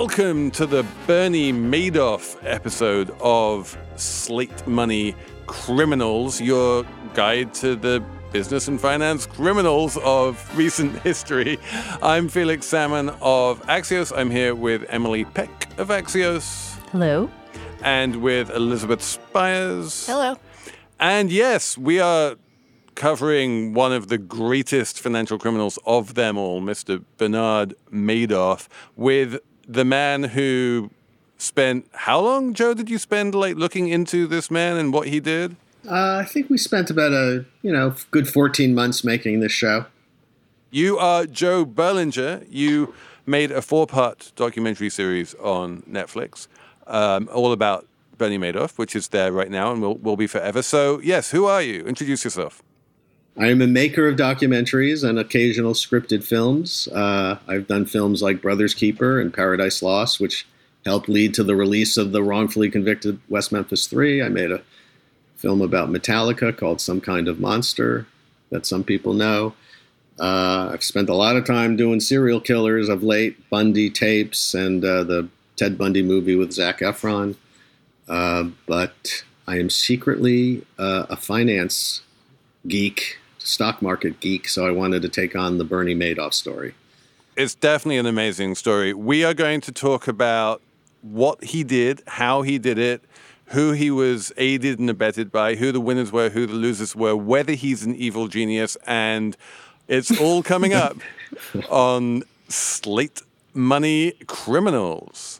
Welcome to the Bernie Madoff episode of Slate Money Criminals, your guide to the business and finance criminals of recent history. I'm Felix Salmon of Axios. I'm here with Emily Peck of Axios. Hello. And with Elizabeth Spiers. Hello. And yes, we are covering one of the greatest financial criminals of them all, Mr. Bernard Madoff, with the man who spent how long, Joe? Did you spend like looking into this man and what he did? Uh, I think we spent about a you know good fourteen months making this show. You are Joe Berlinger. You made a four-part documentary series on Netflix, um, all about Bernie Madoff, which is there right now and will will be forever. So yes, who are you? Introduce yourself. I am a maker of documentaries and occasional scripted films. Uh, I've done films like Brothers Keeper and Paradise Lost, which helped lead to the release of the wrongfully convicted West Memphis Three. I made a film about Metallica called Some Kind of Monster that some people know. Uh, I've spent a lot of time doing serial killers of late, Bundy tapes, and uh, the Ted Bundy movie with Zac Efron. Uh, but I am secretly uh, a finance geek, stock market geek, so I wanted to take on the Bernie Madoff story. It's definitely an amazing story. We are going to talk about what he did, how he did it, who he was aided and abetted by, who the winners were, who the losers were, whether he's an evil genius, and it's all coming up on Slate Money Criminals.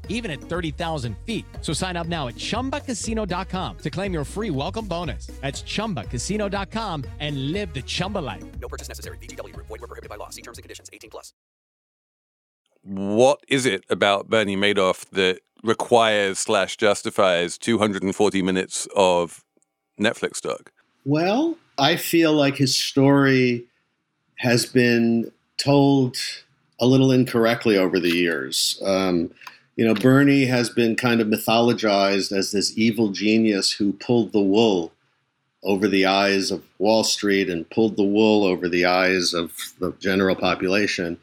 even at 30,000 feet. So sign up now at chumbacasino.com to claim your free welcome bonus. That's chumbacasino.com and live the Chumba life. No purchase necessary. VGW Group. Void were prohibited by law. See terms and conditions. 18 plus. What is it about Bernie Madoff that requires slash justifies 240 minutes of Netflix stock? Well, I feel like his story has been told a little incorrectly over the years. Um, you know, Bernie has been kind of mythologized as this evil genius who pulled the wool over the eyes of Wall Street and pulled the wool over the eyes of the general population,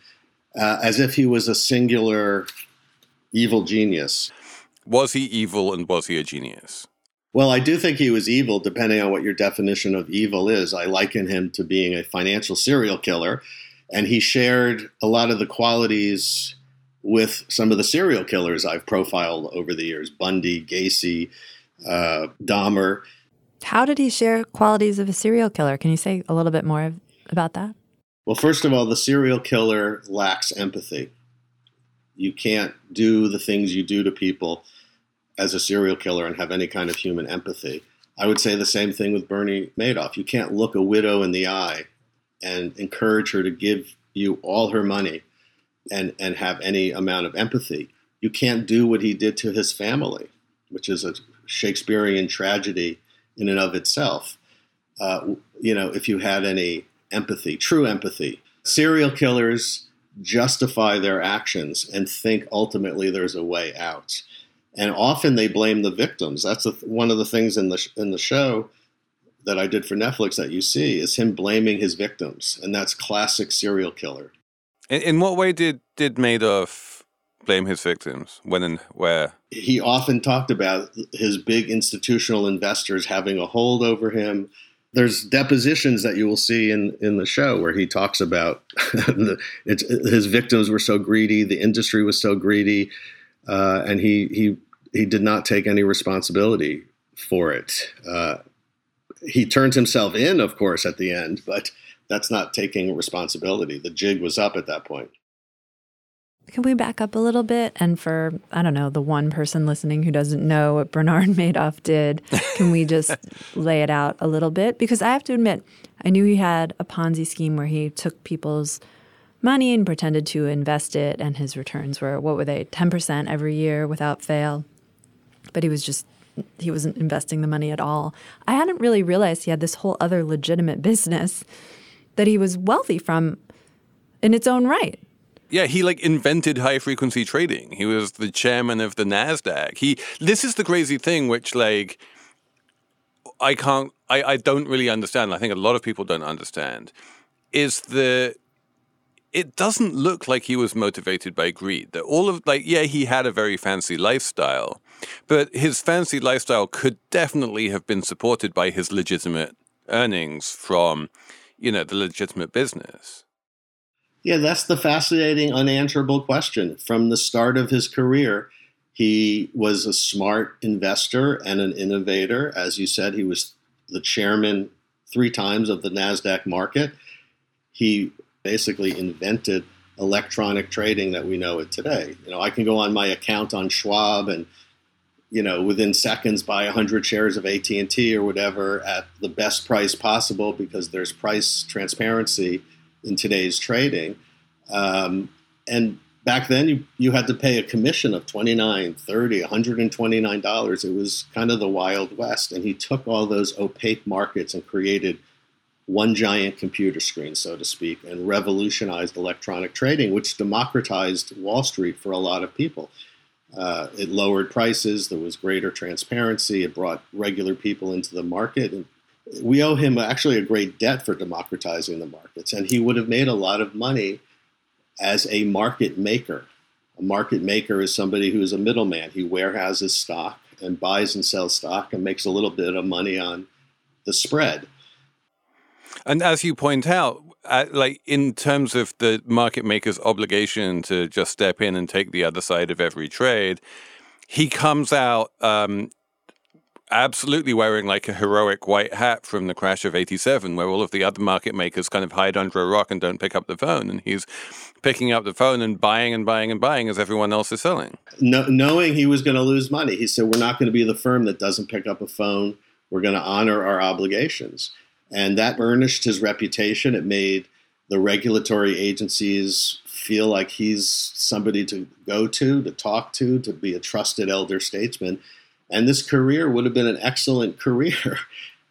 uh, as if he was a singular evil genius. Was he evil and was he a genius? Well, I do think he was evil, depending on what your definition of evil is. I liken him to being a financial serial killer, and he shared a lot of the qualities with some of the serial killers I've profiled over the years Bundy, Gacy, uh, Dahmer. How did he share qualities of a serial killer? Can you say a little bit more about that? Well, first of all, the serial killer lacks empathy. You can't do the things you do to people as a serial killer and have any kind of human empathy. I would say the same thing with Bernie Madoff. You can't look a widow in the eye and encourage her to give you all her money and, and have any amount of empathy. You can't do what he did to his family, which is a Shakespearean tragedy in and of itself. Uh, you know, if you had any empathy, true empathy. Serial killers justify their actions and think ultimately there's a way out and often they blame the victims. That's a, one of the things in the in the show that I did for Netflix that you see is him blaming his victims, and that's classic serial killer. In, in what way did did Madoff blame his victims? When and where? He often talked about his big institutional investors having a hold over him. There's depositions that you will see in, in the show where he talks about the, his victims were so greedy, the industry was so greedy, uh, and he he he did not take any responsibility for it. Uh, he turned himself in, of course, at the end, but that's not taking responsibility. The jig was up at that point. Can we back up a little bit? And for, I don't know, the one person listening who doesn't know what Bernard Madoff did, can we just lay it out a little bit? Because I have to admit, I knew he had a Ponzi scheme where he took people's money and pretended to invest it, and his returns were, what were they, 10% every year without fail but he was just he wasn't investing the money at all. I hadn't really realized he had this whole other legitimate business that he was wealthy from in its own right. Yeah, he like invented high frequency trading. He was the chairman of the Nasdaq. He this is the crazy thing which like I can't I, I don't really understand. I think a lot of people don't understand is the it doesn't look like he was motivated by greed. That all of like yeah, he had a very fancy lifestyle, but his fancy lifestyle could definitely have been supported by his legitimate earnings from, you know, the legitimate business. Yeah, that's the fascinating, unanswerable question. From the start of his career, he was a smart investor and an innovator. As you said, he was the chairman three times of the NASDAQ market. He basically invented electronic trading that we know it today. You know, I can go on my account on Schwab and you know within seconds buy 100 shares of AT&T or whatever at the best price possible because there's price transparency in today's trading. Um, and back then you, you had to pay a commission of 29 30 129 dollars. It was kind of the wild west. And he took all those opaque markets and created one giant computer screen so to speak and revolutionized electronic trading which democratized wall street for a lot of people uh, it lowered prices there was greater transparency it brought regular people into the market and we owe him actually a great debt for democratizing the markets and he would have made a lot of money as a market maker. A market maker is somebody who is a middleman. He warehouses stock and buys and sells stock and makes a little bit of money on the spread. And as you point out, uh, like in terms of the market maker's obligation to just step in and take the other side of every trade, he comes out um, absolutely wearing like a heroic white hat from the crash of 87 where all of the other market makers kind of hide under a rock and don't pick up the phone and he's picking up the phone and buying and buying and buying as everyone else is selling. No, knowing he was going to lose money he said we're not going to be the firm that doesn't pick up a phone. We're going to honor our obligations and that burnished his reputation it made the regulatory agencies feel like he's somebody to go to to talk to to be a trusted elder statesman and this career would have been an excellent career.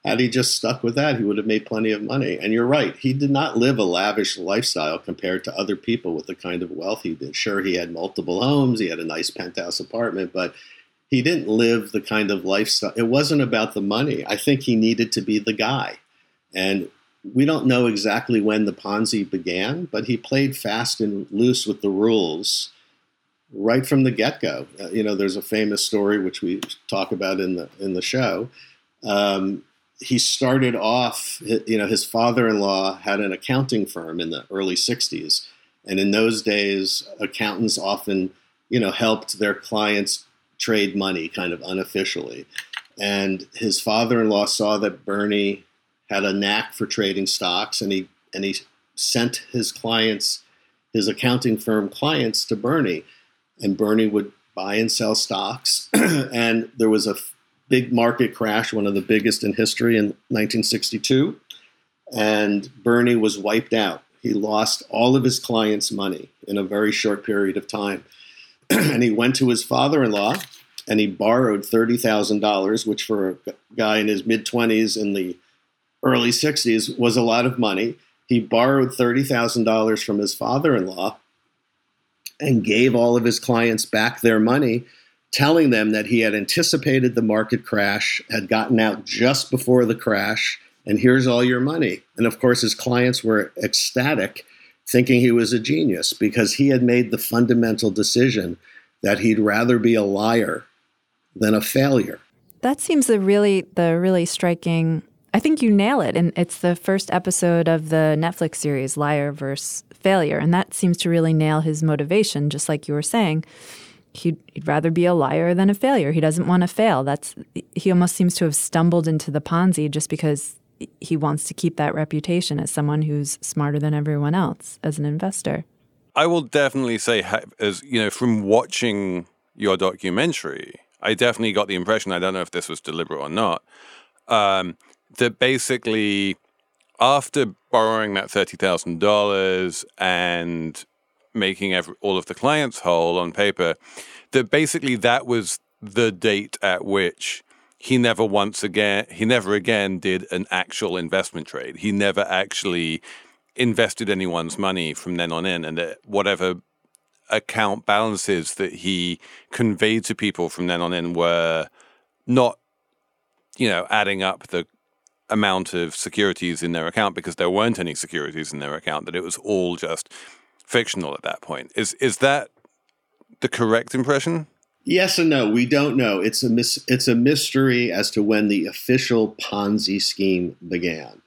Had he just stuck with that, he would have made plenty of money. And you're right, he did not live a lavish lifestyle compared to other people with the kind of wealth he did. Sure, he had multiple homes, he had a nice penthouse apartment, but he didn't live the kind of lifestyle. It wasn't about the money. I think he needed to be the guy. And we don't know exactly when the Ponzi began, but he played fast and loose with the rules right from the get go. Uh, you know, there's a famous story which we talk about in the in the show. Um, he started off, you know, his father-in-law had an accounting firm in the early '60s, and in those days, accountants often, you know, helped their clients trade money kind of unofficially. And his father-in-law saw that Bernie had a knack for trading stocks, and he and he sent his clients, his accounting firm clients, to Bernie and Bernie would buy and sell stocks. and there was a big market crash, one of the biggest in history in 1962. And Bernie was wiped out. He lost all of his clients' money in a very short period of time. and he went to his father in law and he borrowed $30,000, which for a guy in his mid 20s in the early 60s was a lot of money. He borrowed $30,000 from his father in law and gave all of his clients back their money, telling them that he had anticipated the market crash, had gotten out just before the crash, and here's all your money. And of course, his clients were ecstatic, thinking he was a genius because he had made the fundamental decision that he'd rather be a liar than a failure. That seems the really the really striking I think you nail it. And it's the first episode of the Netflix series, Liar versus Failure. And that seems to really nail his motivation, just like you were saying. He'd, he'd rather be a liar than a failure. He doesn't want to fail. That's he almost seems to have stumbled into the Ponzi just because he wants to keep that reputation as someone who's smarter than everyone else as an investor. I will definitely say, as you know, from watching your documentary, I definitely got the impression. I don't know if this was deliberate or not. Um, that basically after borrowing that $30,000 and making every, all of the clients whole on paper, that basically that was the date at which he never once again, he never again did an actual investment trade. He never actually invested anyone's money from then on in, and that whatever account balances that he conveyed to people from then on in were not, you know, adding up the amount of securities in their account because there weren't any securities in their account. That it was all just fictional at that point. Is is that the correct impression? Yes and no. We don't know. It's a mis- it's a mystery as to when the official Ponzi scheme began.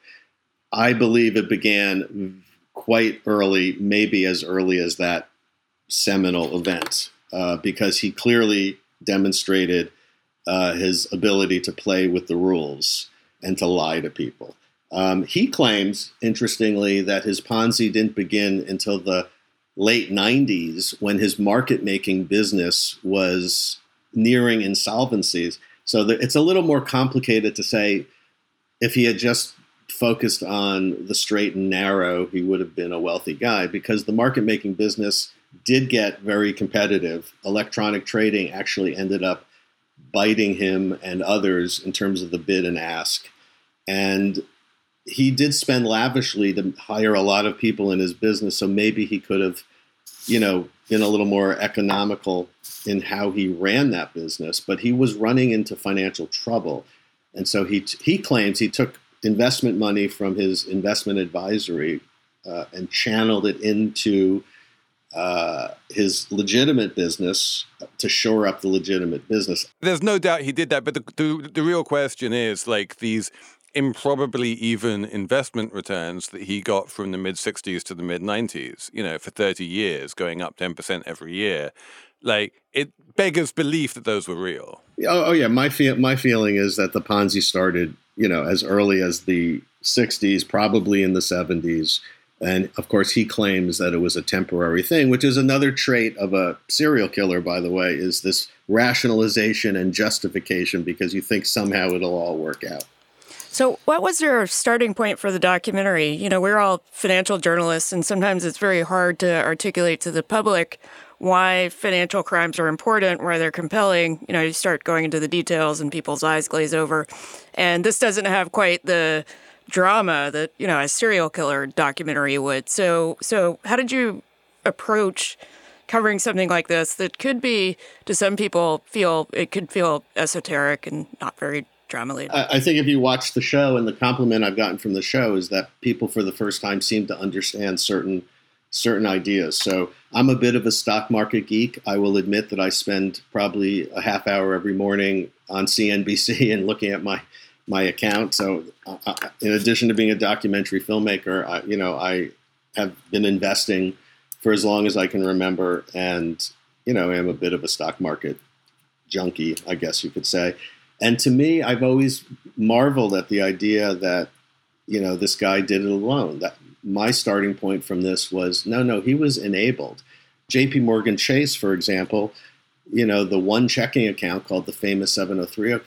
I believe it began quite early, maybe as early as that seminal event, uh, because he clearly demonstrated uh, his ability to play with the rules and to lie to people. Um, he claims, interestingly, that his Ponzi didn't begin until the late 90s when his market making business was nearing insolvencies. So the, it's a little more complicated to say if he had just focused on the straight and narrow, he would have been a wealthy guy because the market making business did get very competitive. Electronic trading actually ended up biting him and others in terms of the bid and ask. And he did spend lavishly to hire a lot of people in his business, so maybe he could have, you know, been a little more economical in how he ran that business. But he was running into financial trouble, and so he he claims he took investment money from his investment advisory uh, and channeled it into uh, his legitimate business to shore up the legitimate business. There's no doubt he did that, but the, the, the real question is like these improbably even investment returns that he got from the mid 60s to the mid 90s, you know, for 30 years, going up 10% every year. Like it beggars belief that those were real. Oh, oh yeah, my feel my feeling is that the Ponzi started, you know, as early as the 60s, probably in the 70s. And of course, he claims that it was a temporary thing, which is another trait of a serial killer, by the way, is this rationalization and justification because you think somehow it'll all work out. So, what was your starting point for the documentary? You know, we're all financial journalists, and sometimes it's very hard to articulate to the public why financial crimes are important, why they're compelling. You know, you start going into the details, and people's eyes glaze over. And this doesn't have quite the drama that you know a serial killer documentary would. So, so how did you approach? covering something like this that could be to some people feel it could feel esoteric and not very drama I think if you watch the show, and the compliment I've gotten from the show is that people for the first time seem to understand certain certain ideas. So I'm a bit of a stock market geek. I will admit that I spend probably a half hour every morning on CNBC and looking at my my account. So, uh, uh, in addition to being a documentary filmmaker, I, you know, I have been investing for as long as I can remember, and you know, am a bit of a stock market junkie, I guess you could say. And to me, I've always marveled at the idea that, you know, this guy did it alone. That my starting point from this was no, no, he was enabled. JP Morgan Chase, for example, you know, the one checking account called the famous 703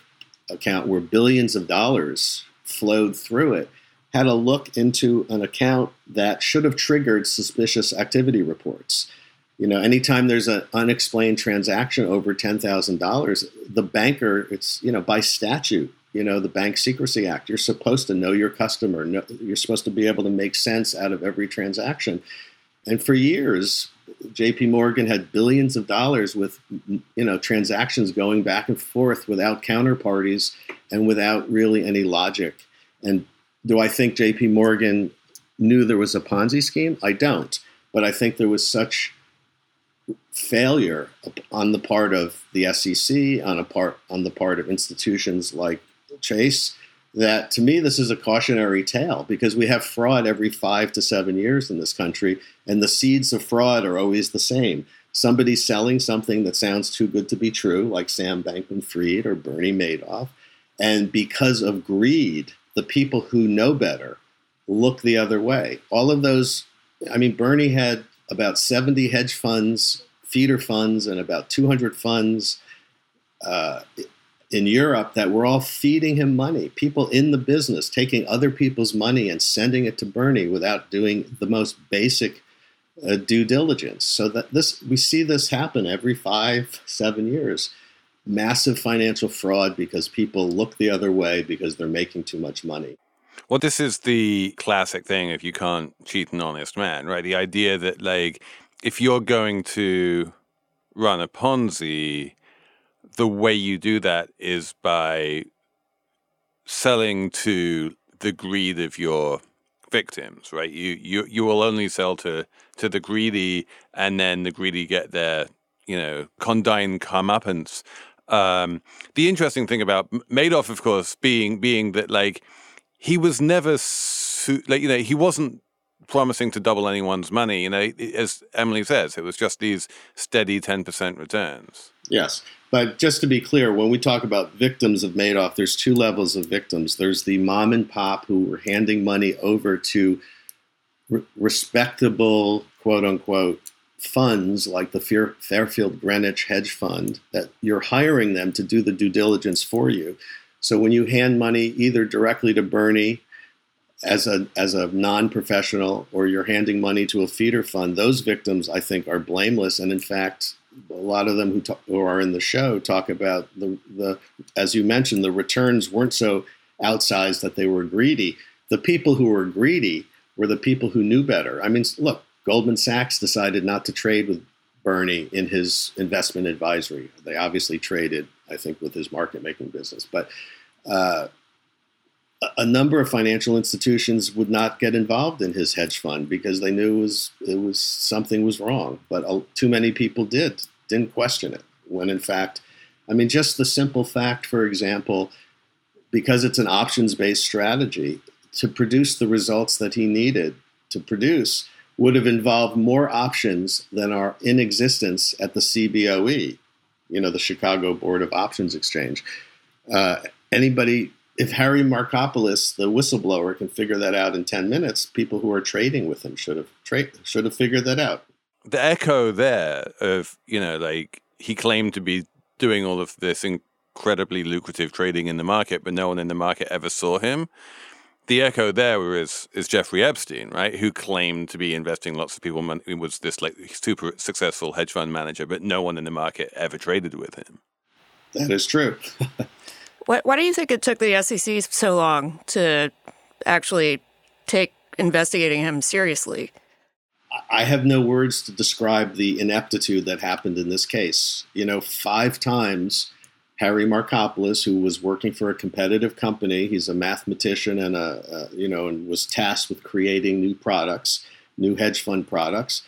account where billions of dollars flowed through it had a look into an account that should have triggered suspicious activity reports. You know anytime there's an unexplained transaction over $10,000 the banker it's you know by statute you know the bank secrecy act you're supposed to know your customer you're supposed to be able to make sense out of every transaction. And for years JP Morgan had billions of dollars with you know transactions going back and forth without counterparties and without really any logic. And do I think JP Morgan knew there was a Ponzi scheme? I don't. But I think there was such failure on the part of the SEC, on a part on the part of institutions like Chase, that to me this is a cautionary tale because we have fraud every five to seven years in this country, and the seeds of fraud are always the same. Somebody's selling something that sounds too good to be true, like Sam Bankman-Fried or Bernie Madoff, and because of greed, the people who know better look the other way. All of those, I mean, Bernie had about 70 hedge funds, feeder funds, and about 200 funds uh, in Europe that were all feeding him money. People in the business taking other people's money and sending it to Bernie without doing the most basic uh, due diligence. So that this we see this happen every five, seven years. Massive financial fraud because people look the other way because they're making too much money. Well, this is the classic thing if you can't cheat an honest man, right? The idea that, like, if you're going to run a Ponzi, the way you do that is by selling to the greed of your victims, right? You you you will only sell to to the greedy, and then the greedy get their you know condign comeuppance. Um, the interesting thing about Madoff, of course, being being that like he was never su- like you know he wasn't promising to double anyone's money. You know, as Emily says, it was just these steady ten percent returns. Yes. But just to be clear, when we talk about victims of Madoff, there's two levels of victims. There's the mom and pop who were handing money over to re- respectable, quote unquote, funds like the Fair- Fairfield Greenwich Hedge Fund, that you're hiring them to do the due diligence for you. So when you hand money either directly to Bernie as a as a non-professional or you're handing money to a feeder fund, those victims I think are blameless and in fact a lot of them who, talk, who are in the show talk about the the as you mentioned the returns weren't so outsized that they were greedy. The people who were greedy were the people who knew better. I mean, look, Goldman Sachs decided not to trade with Bernie in his investment advisory. They obviously traded, I think, with his market making business, but. Uh, a number of financial institutions would not get involved in his hedge fund because they knew it was it was something was wrong. But too many people did didn't question it. When in fact, I mean, just the simple fact, for example, because it's an options based strategy, to produce the results that he needed to produce would have involved more options than are in existence at the CBOE, you know, the Chicago Board of Options Exchange. Uh, anybody if Harry Markopolos, the whistleblower, can figure that out in ten minutes, people who are trading with him should have tra- should have figured that out. The echo there of you know like he claimed to be doing all of this incredibly lucrative trading in the market, but no one in the market ever saw him. The echo there is is Jeffrey Epstein, right? Who claimed to be investing lots of people money. Was this like super successful hedge fund manager, but no one in the market ever traded with him. That is true. Why, why do you think it took the SEC so long to actually take investigating him seriously? I have no words to describe the ineptitude that happened in this case. You know, five times Harry Markopolos, who was working for a competitive company, he's a mathematician and a, a you know, and was tasked with creating new products, new hedge fund products.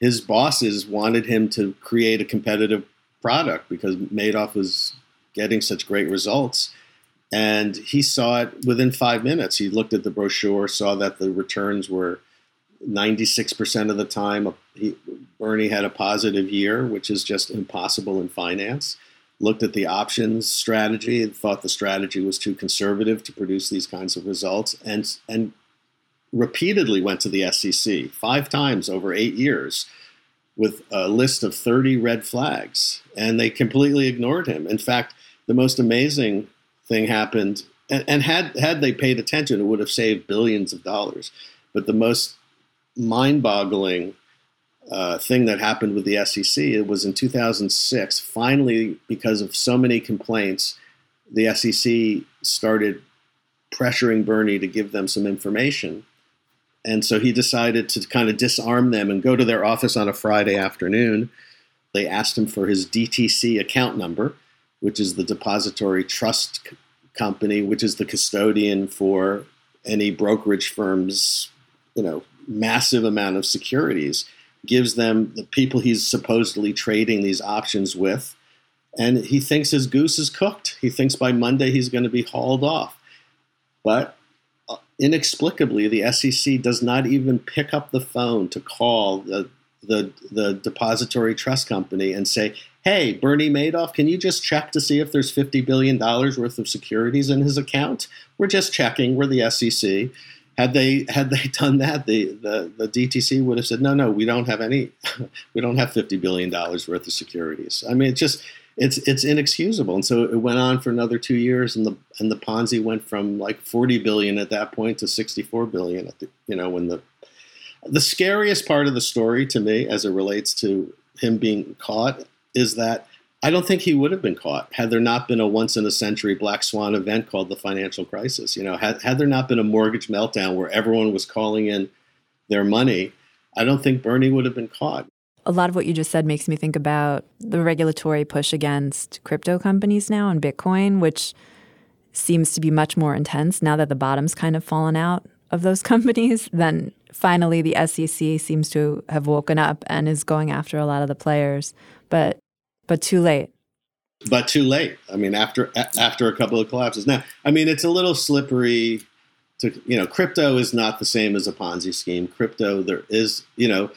His bosses wanted him to create a competitive product because Madoff was getting such great results. And he saw it within five minutes. He looked at the brochure, saw that the returns were 96% of the time. He, Bernie had a positive year, which is just impossible in finance. Looked at the options strategy and thought the strategy was too conservative to produce these kinds of results, and and repeatedly went to the SEC five times over eight years with a list of 30 red flags, and they completely ignored him. In fact, the most amazing thing happened, and, and had had they paid attention, it would have saved billions of dollars. But the most mind-boggling uh, thing that happened with the SEC it was in 2006. Finally, because of so many complaints, the SEC started pressuring Bernie to give them some information. And so he decided to kind of disarm them and go to their office on a Friday afternoon. They asked him for his DTC account number, which is the depository trust company, which is the custodian for any brokerage firm's, you know, massive amount of securities. Gives them the people he's supposedly trading these options with, and he thinks his goose is cooked. He thinks by Monday he's going to be hauled off. But inexplicably, the SEC does not even pick up the phone to call the, the, the depository trust company and say, hey, Bernie Madoff, can you just check to see if there's $50 billion worth of securities in his account? We're just checking. We're the SEC. Had they had they done that, the, the, the DTC would have said, no, no, we don't have any, we don't have $50 billion worth of securities. I mean, it's just, it's it's inexcusable. And so it went on for another two years, and the and the Ponzi went from like 40 billion at that point to 64 billion. At the, you know, when the the scariest part of the story to me, as it relates to him being caught, is that I don't think he would have been caught had there not been a once in a century black swan event called the financial crisis. You know, had, had there not been a mortgage meltdown where everyone was calling in their money, I don't think Bernie would have been caught. A lot of what you just said makes me think about the regulatory push against crypto companies now and Bitcoin, which seems to be much more intense now that the bottom's kind of fallen out of those companies. Then finally, the SEC seems to have woken up and is going after a lot of the players. But but too late. But too late. I mean, after after a couple of collapses. Now, I mean, it's a little slippery. To you know, crypto is not the same as a Ponzi scheme. Crypto, there is you know,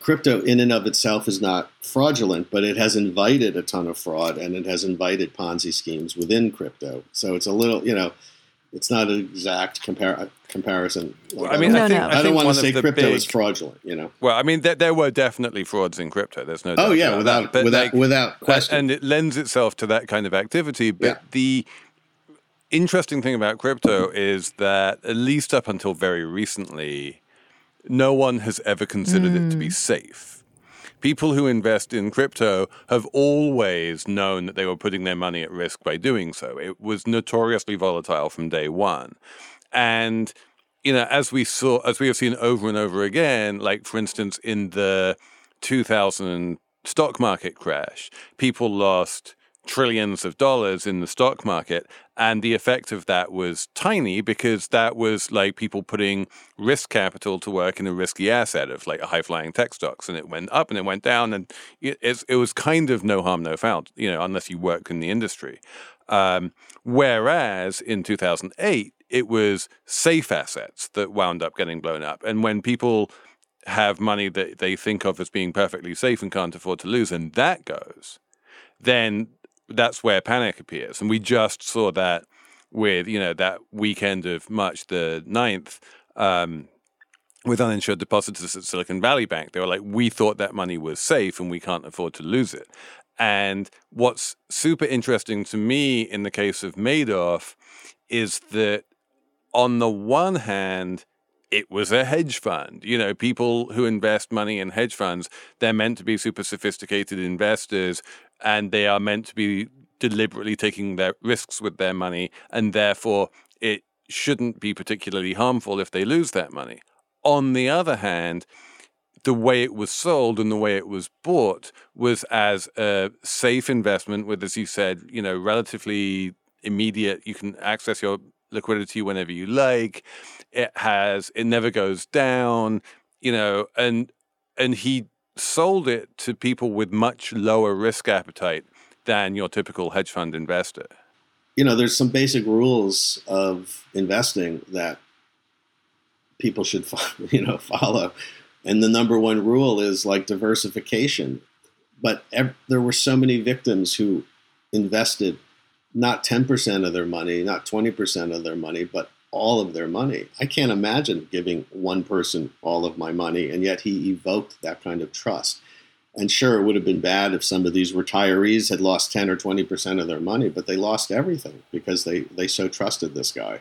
crypto in and of itself is not fraudulent, but it has invited a ton of fraud and it has invited Ponzi schemes within crypto. So it's a little, you know, it's not an exact compar- uh, comparison. Well, I mean, No, I, think, no. I, I, don't want to say crypto big, is fraudulent. You know. Well, I mean, there, there were definitely frauds in crypto. There's no. Oh, doubt. Oh yeah, about without that. Without like, without question. and it lends itself to that kind of activity. But Yeah. the interesting thing about crypto is that at least up until very recently, no one has ever considered it to be hmm. safe. People who invest in crypto have always known that they were putting their money at risk by doing so. It was notoriously volatile from day one. And you know, as we saw, as we have seen over and over again, like for instance, in the 2000 stock market crash, people lost trillions of dollars in the stock market. And the effect of that was tiny because that was like people putting risk capital to work in a risky asset of like a high flying tech stocks. And it went up and it went down. And it, it was kind of no harm, no foul, you know, unless you work in the industry. Um, whereas in 2008, it was safe assets that wound up getting blown up. And when people have money that they think of as being perfectly safe and can't afford to lose, and that goes, then that's where panic appears. And we just saw that with, you know, that weekend of March the 9th. Um, with uninsured depositors at Silicon Valley Bank, they were like, we thought that money was safe and we can't afford to lose it. And what's super interesting to me in the case of Madoff is that on the one hand, it was a hedge fund. You know, people who invest money in hedge funds, they're meant to be super sophisticated investors and they are meant to be deliberately taking their risks with their money. And therefore, it shouldn't be particularly harmful if they lose that money. On the other hand, the way it was sold and the way it was bought was as a safe investment with, as you said, you know, relatively immediate. You can access your liquidity whenever you like. It has, it never goes down, you know, and and he sold it to people with much lower risk appetite than your typical hedge fund investor. you know, there's some basic rules of investing that people should, you know, follow. And the number one rule is like diversification. But ev- there were so many victims who invested not 10% of their money, not 20% of their money, but all of their money. I can't imagine giving one person all of my money, and yet he evoked that kind of trust. And sure, it would have been bad if some of these retirees had lost 10 or 20% of their money, but they lost everything because they, they so trusted this guy.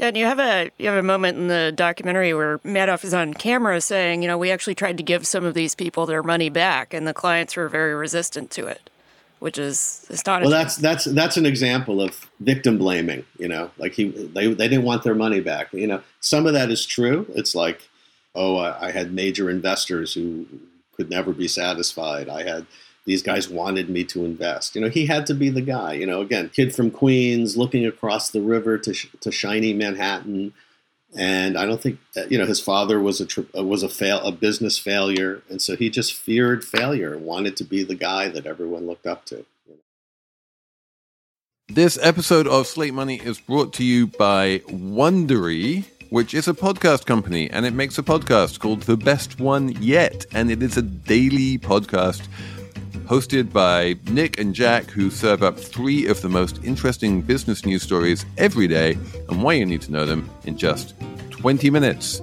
And you have a you have a moment in the documentary where Madoff is on camera saying, you know, we actually tried to give some of these people their money back, and the clients were very resistant to it, which is astonishing. Well, that's that's that's an example of victim blaming. You know, like he they they didn't want their money back. You know, some of that is true. It's like, oh, I, I had major investors who could never be satisfied. I had these guys wanted me to invest. You know, he had to be the guy. You know, again, kid from Queens, looking across the river to to shiny Manhattan. And I don't think uh, you know his father was a uh, was a fail a business failure, and so he just feared failure and wanted to be the guy that everyone looked up to. This episode of Slate Money is brought to you by Wondery, which is a podcast company, and it makes a podcast called The Best One Yet, and it is a daily podcast hosted by Nick and Jack, who serve up three of the most interesting business news stories every day, and why you need to know them in just 20 minutes.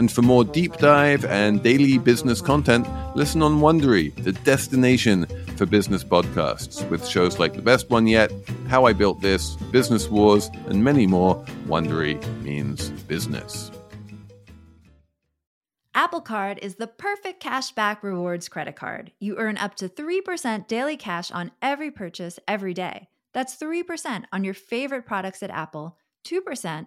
And for more deep dive and daily business content, listen on Wondery, the destination for business podcasts, with shows like The Best One Yet, How I Built This, Business Wars, and many more. Wondery means business. Apple Card is the perfect cashback rewards credit card. You earn up to 3% daily cash on every purchase every day. That's 3% on your favorite products at Apple, 2%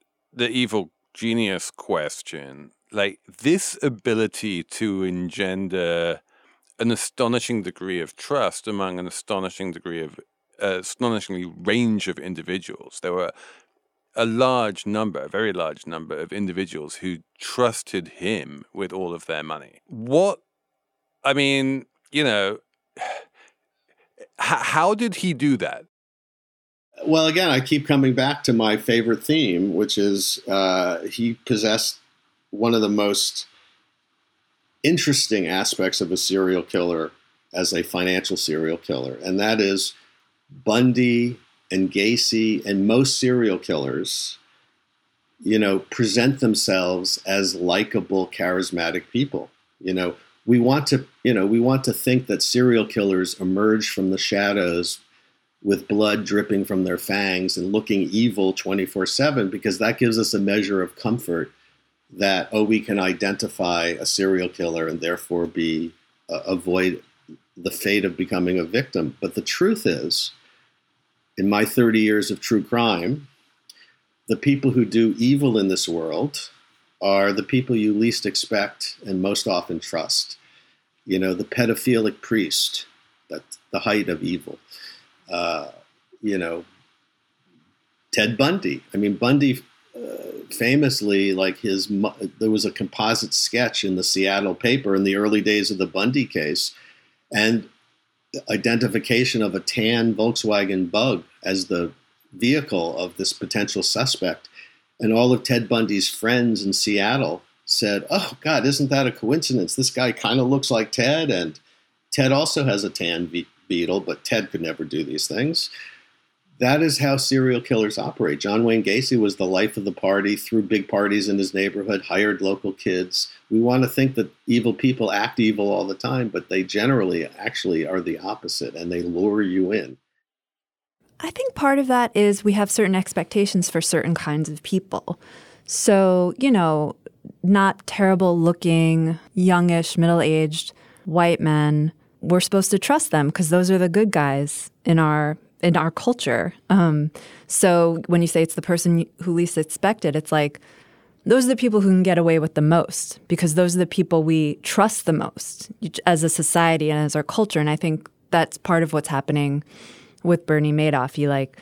the evil genius question, like this ability to engender an astonishing degree of trust among an astonishing degree of uh, astonishingly range of individuals. There were a large number, a very large number of individuals who trusted him with all of their money. What, I mean, you know, how did he do that? Well, again, I keep coming back to my favorite theme, which is uh, he possessed one of the most interesting aspects of a serial killer as a financial serial killer, and that is Bundy and Gacy and most serial killers, you know, present themselves as likable, charismatic people. You know, we want to, you know, we want to think that serial killers emerge from the shadows with blood dripping from their fangs and looking evil 24 7 because that gives us a measure of comfort that oh we can identify a serial killer and therefore be uh, avoid the fate of becoming a victim. But the truth is in my 30 years of true crime the people who do evil in this world are the people you least expect and most often trust. You know the pedophilic priest that's the height of evil uh, you know, Ted Bundy. I mean, Bundy uh, famously, like his, there was a composite sketch in the Seattle paper in the early days of the Bundy case, and identification of a tan Volkswagen Bug as the vehicle of this potential suspect. And all of Ted Bundy's friends in Seattle said, "Oh God, isn't that a coincidence? This guy kind of looks like Ted, and Ted also has a tan beetle, but Ted could never do these things. That is how serial killers operate. John Wayne Gacy was the life of the party, threw big parties in his neighborhood, hired local kids. We want to think that evil people act evil all the time, but they generally actually are the opposite and they lure you in. I think part of that is we have certain expectations for certain kinds of people. So, you know, not terrible looking, youngish, middle aged white men we're supposed to trust them because those are the good guys in our in our culture. Um, so when you say it's the person who least expected, it's like those are the people who can get away with the most because those are the people we trust the most as a society and as our culture. And I think that's part of what's happening with Bernie Madoff. He like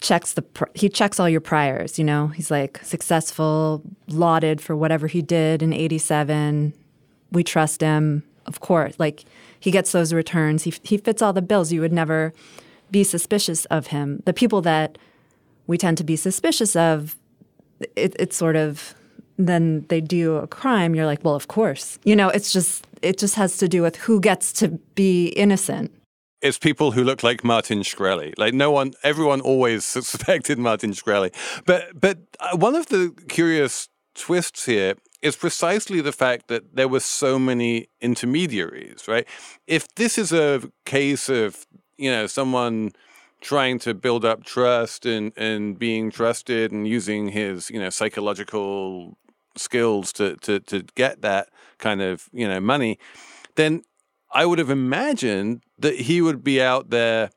checks the he checks all your priors. You know, he's like successful, lauded for whatever he did in '87. We trust him, of course. Like he gets those returns. He, he fits all the bills. You would never be suspicious of him. The people that we tend to be suspicious of, it, it's sort of then they do a crime. You're like, well, of course. You know, it's just it just has to do with who gets to be innocent. It's people who look like Martin Shkreli. Like no one, everyone always suspected Martin Shkreli. But but uh, one of the curious twists here is precisely the fact that there were so many intermediaries, right? If this is a case of, you know, someone trying to build up trust and, and being trusted and using his, you know, psychological skills to, to, to get that kind of, you know, money, then I would have imagined that he would be out there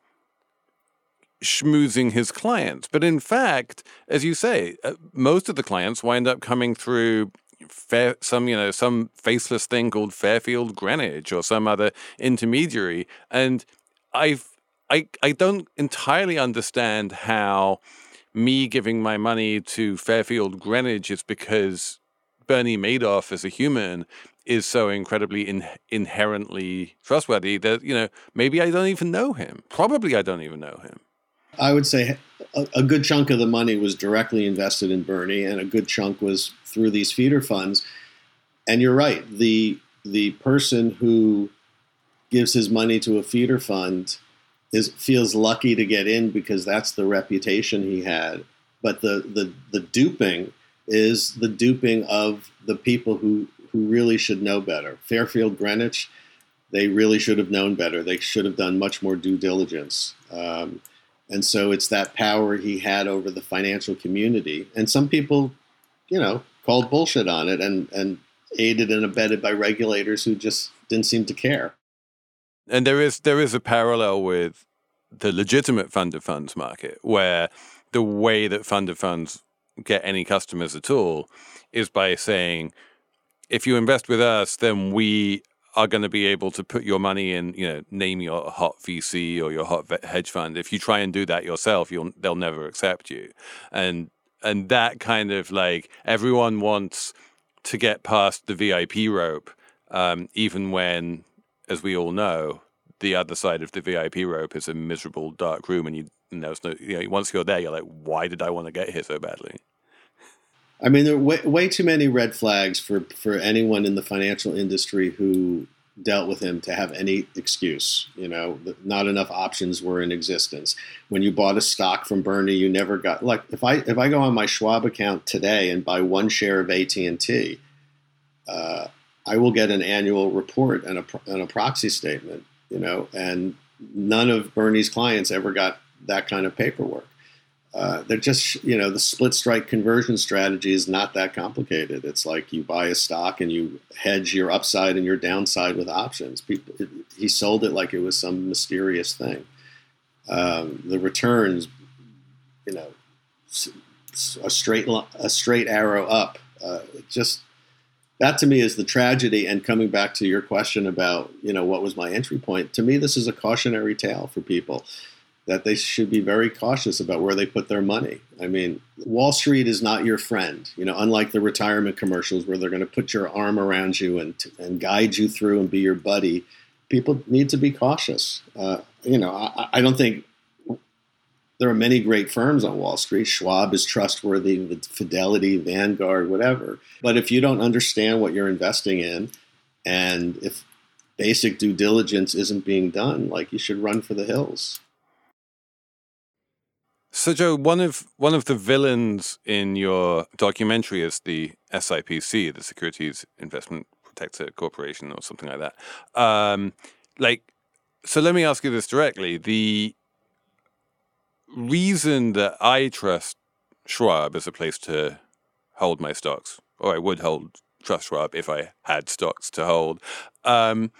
schmoozing his clients. But in fact, as you say, uh, most of the clients wind up coming through fair, some, you know, some faceless thing called Fairfield Greenwich or some other intermediary. And I've, I, I don't entirely understand how me giving my money to Fairfield Greenwich is because Bernie Madoff as a human is so incredibly in, inherently trustworthy that you know maybe I don't even know him. Probably I don't even know him. I would say a, a, good chunk of the money was directly invested in Bernie, and a good chunk was through these feeder funds. And you're right the the person who gives his money to a feeder fund is feels lucky to get in because that's the reputation he had. But the the the duping is the duping of the people who who really should know better. Fairfield Greenwich, they really should have known better. They should have done much more due diligence. Um, and so it's that power he had over the financial community. And some people, you know, called bullshit on it and, and aided and abetted by regulators who just didn't seem to care. And there is there is a parallel with the legitimate fund of funds market where the way that fund of funds get any customers at all is by saying if you invest with us, then we are going to be able to put your money in, you know, name your hot VC or your hot hedge fund. If you try and do that yourself, you'll they'll never accept you. And and that kind of like everyone wants to get past the VIP rope, um, even when, as we all know, the other side of the VIP rope is a miserable dark room, and you, you know, no, you know, once you're there, you're like, why did I want to get here so badly? I mean, there are way, way too many red flags for, for anyone in the financial industry who dealt with him to have any excuse. You know, not enough options were in existence. When you bought a stock from Bernie, you never got like if I if I go on my Schwab account today and buy one share of AT and T, uh, I will get an annual report and a and a proxy statement. You know, and none of Bernie's clients ever got that kind of paperwork. Uh, they're just you know the split strike conversion strategy is not that complicated. It's like you buy a stock and you hedge your upside and your downside with options. People, it, he sold it like it was some mysterious thing. Um, the returns, you know, a straight a straight arrow up. Uh, just that to me is the tragedy. And coming back to your question about you know what was my entry point, to me this is a cautionary tale for people that they should be very cautious about where they put their money. I mean, Wall Street is not your friend. You know, unlike the retirement commercials where they're going to put your arm around you and and guide you through and be your buddy. People need to be cautious. Uh, you know, I, I, don't think there are many great firms on Wall Street. Schwab is trustworthy, Fidelity, Vanguard, whatever. But if you don't understand what you're investing in, and if basic due diligence isn't being done, like you should run for the hills. So, Joe, one of one of the villains in your documentary is the SIPC, the Securities Investment Protector Corporation, or something like that. Um, like, so let me ask you this directly: the reason that I trust Schwab as a place to hold my stocks, or I would hold trust Schwab if I had stocks to hold, um,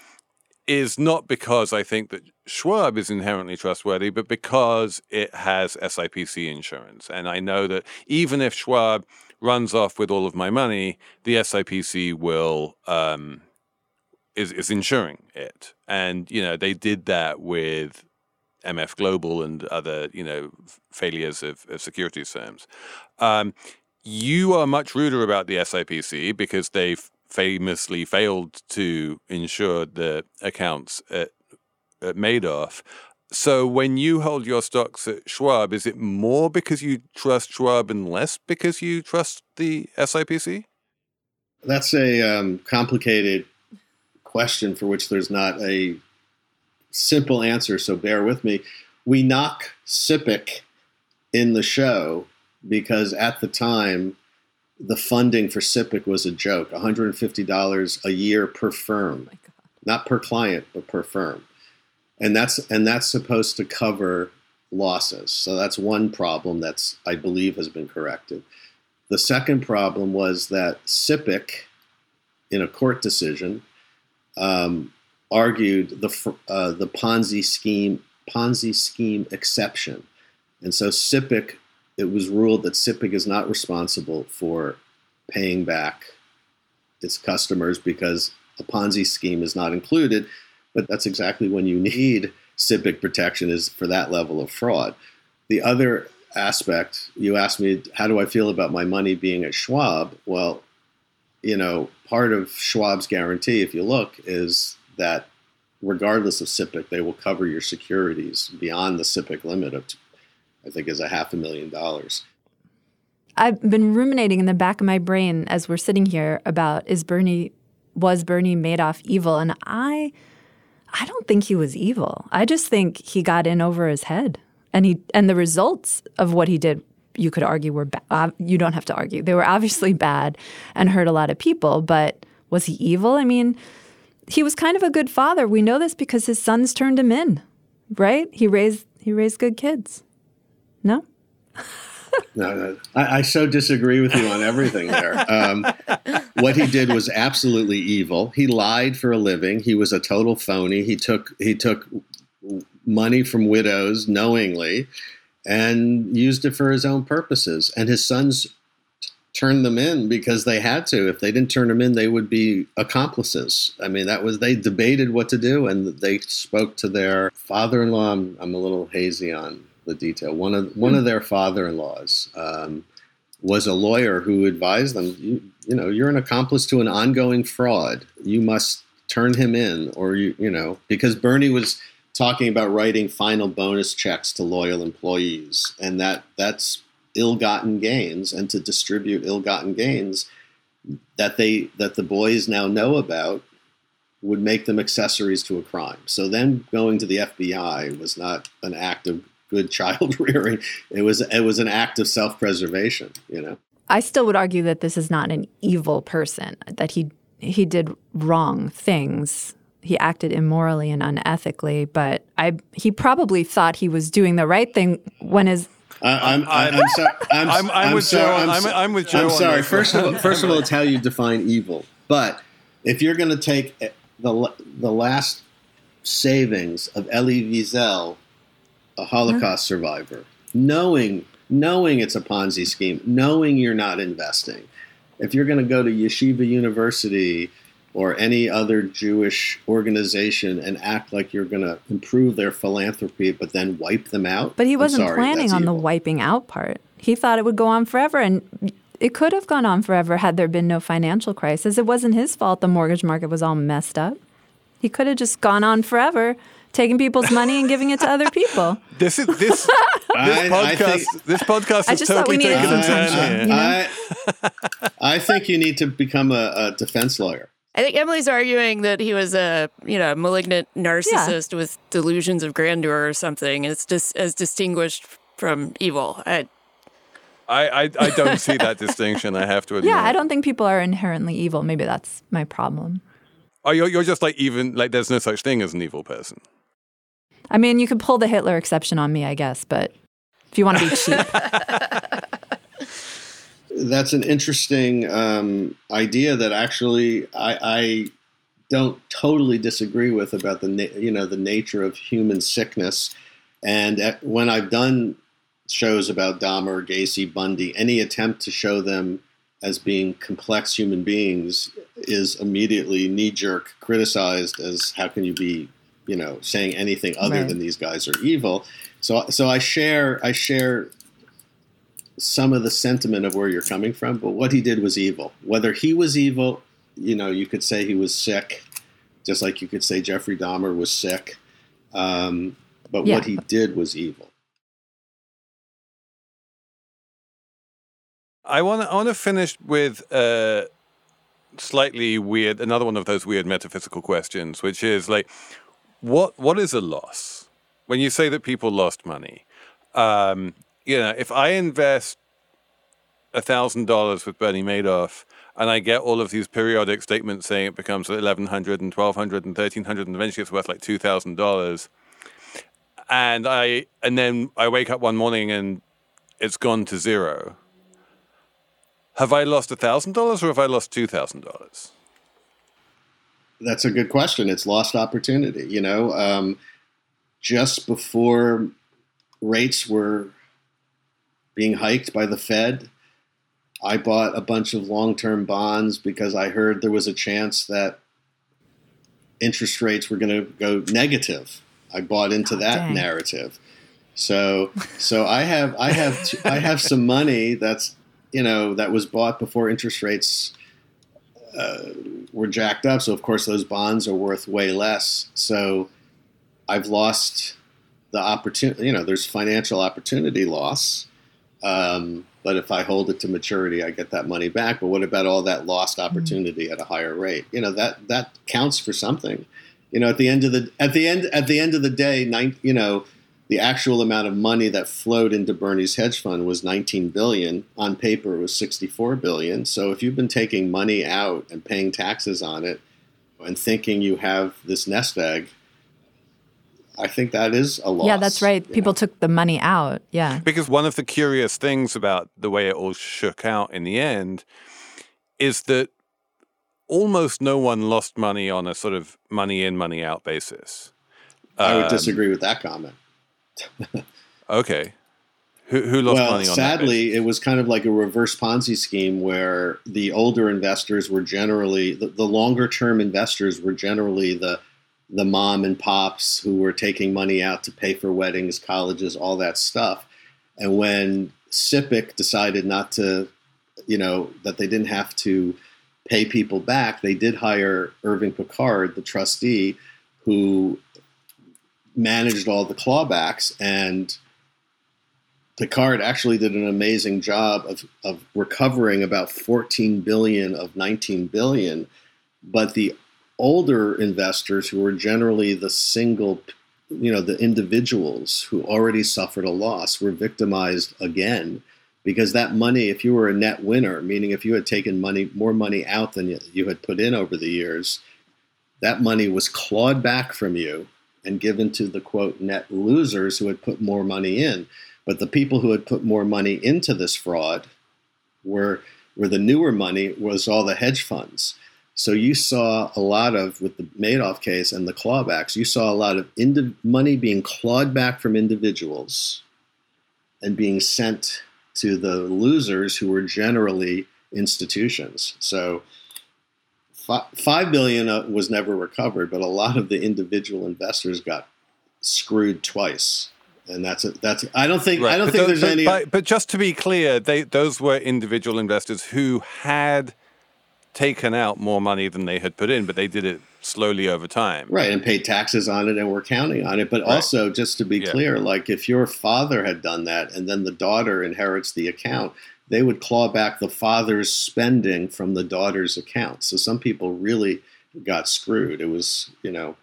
is not because I think that Schwab is inherently trustworthy, but because it has SIPC insurance. And I know that even if Schwab runs off with all of my money, the SIPC will um, is is insuring it. And you know they did that with MF Global and other you know failures of, of securities firms. Um, you are much ruder about the SIPC because they've famously failed to insure the accounts at, at Madoff. So when you hold your stocks at Schwab, is it more because you trust Schwab and less because you trust the SIPC? That's a um, complicated question for which there's not a simple answer, so bear with me. We knock SIPC in the show because at the time the funding for SIPC was a joke $150 a year per firm, not per client, but per firm. And that's, and that's supposed to cover losses. So that's one problem that's, I believe, has been corrected. The second problem was that SIPC, in a court decision, um, argued the uh, the Ponzi scheme Ponzi scheme exception, and so SIPC it was ruled that SIPC is not responsible for paying back its customers because a Ponzi scheme is not included. But that's exactly when you need SIPC protection is for that level of fraud. The other aspect, you asked me, how do I feel about my money being at Schwab? Well, you know, part of Schwab's guarantee, if you look, is that regardless of SIPC, they will cover your securities beyond the SIPC limit of, I think, is a half a million dollars. I've been ruminating in the back of my brain as we're sitting here about is Bernie was Bernie Madoff evil and I I don't think he was evil. I just think he got in over his head. And he and the results of what he did you could argue were ba- uh, you don't have to argue. They were obviously bad and hurt a lot of people, but was he evil? I mean, he was kind of a good father. We know this because his sons turned him in, right? He raised he raised good kids. No? No, no. I, I so disagree with you on everything there. Um, what he did was absolutely evil. He lied for a living. He was a total phony. He took he took money from widows knowingly and used it for his own purposes. And his sons turned them in because they had to. If they didn't turn them in, they would be accomplices. I mean, that was they debated what to do, and they spoke to their father-in-law. I'm, I'm a little hazy on the detail. One of one of their father-in-laws um, was a lawyer who advised them. You, you know, you're an accomplice to an ongoing fraud. You must turn him in, or you, you know, because Bernie was talking about writing final bonus checks to loyal employees, and that that's ill-gotten gains, and to distribute ill-gotten gains that they that the boys now know about would make them accessories to a crime. So then going to the FBI was not an act of good child rearing. It was it was an act of self-preservation, you know. I still would argue that this is not an evil person, that he he did wrong things. He acted immorally and unethically, but I he probably thought he was doing the right thing when his I, I'm, I'm, I'm sorry. I'm, I'm- I'm with sorry, Joe I'm, I'm- with Joe I'm on sorry. First of all, first of all, it's how you define evil. But if you're going to take eh, the the last savings of Elie Wiesel, a Holocaust survivor, knowing knowing it's a Ponzi scheme, knowing you're not investing, if you're going to go to Yeshiva University or any other Jewish organization and act like you're going to improve their philanthropy, but then wipe them out. But he wasn't sorry, planning on the wiping out part. He thought it would go on forever, and it could have gone on forever had there been no financial crisis. It wasn't his fault the mortgage market was all messed up. He could have just gone on forever, taking people's money and giving it to other people. This is this this I- I podcast. think- this podcast I is just thought we totally needed taken a some turn here. you know? I, I think you need to become a, a defense lawyer. I think Emily's arguing that he was a you know malignant narcissist with delusions of grandeur or something. It's just as distinguished from evil. I, I, I I don't see that distinction. I have to admit. Yeah, I don't think people are inherently evil. Maybe that's my problem. Oh, you're, you're just like even like there's no such thing as an evil person. I mean, you could pull the Hitler exception on me, I guess, but if you want to be cheap. That's an interesting um, idea that actually I, I don't totally disagree with about the na- you know the nature of human sickness. And at, when I've done shows about Dahmer, Gacy, Bundy, any attempt to show them as being complex human beings is immediately knee jerk criticized as how can you be you know saying anything other Right. than these guys are evil. So so I share I share some of the sentiment of where you're coming from, but what he did was evil. Whether he was evil, you know, you could say he was sick, just like you could say Jeffrey Dahmer was sick. Um, but Yeah. what he did was evil. I want to I want to finish with a slightly weird another one of those weird metaphysical questions, which is like, what what is a loss? When you say that people lost money, um, you know, if I invest $1,000 with Bernie Madoff and I get all of these periodic statements saying it becomes 1100 and 1200 and 1300 and eventually it's worth like $2,000. And I and then I wake up one morning and it's gone to zero. Have I lost $1,000 or have I lost $2,000? That's a good question. It's lost opportunity. You know, um, just before rates were being hiked by the Fed, I bought a bunch of long term bonds because I heard there was a chance that interest rates were going to go negative. I bought into Oh, that dang. narrative. So, so I have I have t- I have some money that's you know that was bought before interest rates uh, were jacked up. So of course those bonds are worth way less. So I've lost the opportunity. You know, there's financial opportunity loss. Um, but if I hold it to maturity, I get that money back. But what about all that lost opportunity at a higher rate? You know that that counts for something. You know, at the end of the at the end at the end of the day, nine, you know, the actual amount of money that flowed into Bernie's hedge fund was 19 billion. On paper, it was 64 billion. So if you've been taking money out and paying taxes on it, and thinking you have this nest egg, I think that is a loss. Yeah, that's right. People know? took the money out. Yeah. Because one of the curious things about the way it all shook out in the end is that almost no one lost money on a sort of money in, money out basis. I would Um, disagree with that comment. Okay. Who, who lost well, money on that? sadly, basis? it was kind of like a reverse Ponzi scheme where the older investors were generally the, the longer term investors were generally the the mom and pops who were taking money out to pay for weddings, colleges, all that stuff. And when SIPC decided not to, you know, that they didn't have to pay people back, they did hire Irving Picard, the trustee, who managed all the clawbacks and Picard actually did an amazing job of, of recovering about 14 billion of 19 billion, but the older investors who were generally the single, you know, the individuals who already suffered a loss were victimized again. Because that money, if you were a net winner, meaning if you had taken money more money out than you, you had put in over the years, that money was clawed back from you and given to the quote net losers who had put more money in. But the people who had put more money into this fraud were where the newer money was all the hedge funds. So you saw a lot of with the Madoff case and the clawbacks, you saw a lot of indi- money being clawed back from individuals and being sent to the losers who were generally institutions. So fi- five billion uh, was never recovered, but a lot of the individual investors got screwed twice, and that's it. That's I don't think I don't but think there's any. But, but just to be clear, they those were individual investors who had taken out more money than they had put in, but they did it slowly over time. Right, and paid taxes on it and were counting on it. But Right. also, just to be Yeah. clear, like if your father had done that and then the daughter inherits the account, they would claw back the father's spending from the daughter's account. So some people really got screwed. It was, you know,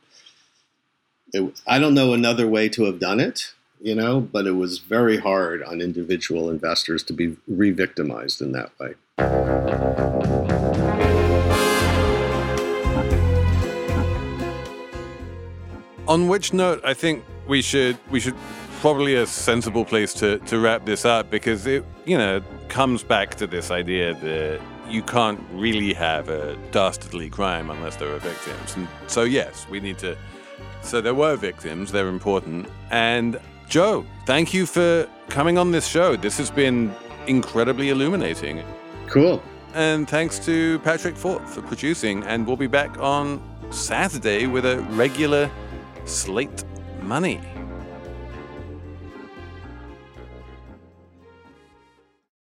it, I don't know another way to have done it, you know, but it was very hard on individual investors to be re victimized in that way. On which note, I think we should we should probably a sensible place to to wrap this up because it you know comes back to this idea that you can't really have a dastardly crime unless there are victims. And so yes, we need to. So there were victims. They're important. And Joe, thank you for coming on this show. This has been incredibly illuminating. Cool. And thanks to Patrick Fort for producing. And we'll be back on Saturday with a regular Slate Money.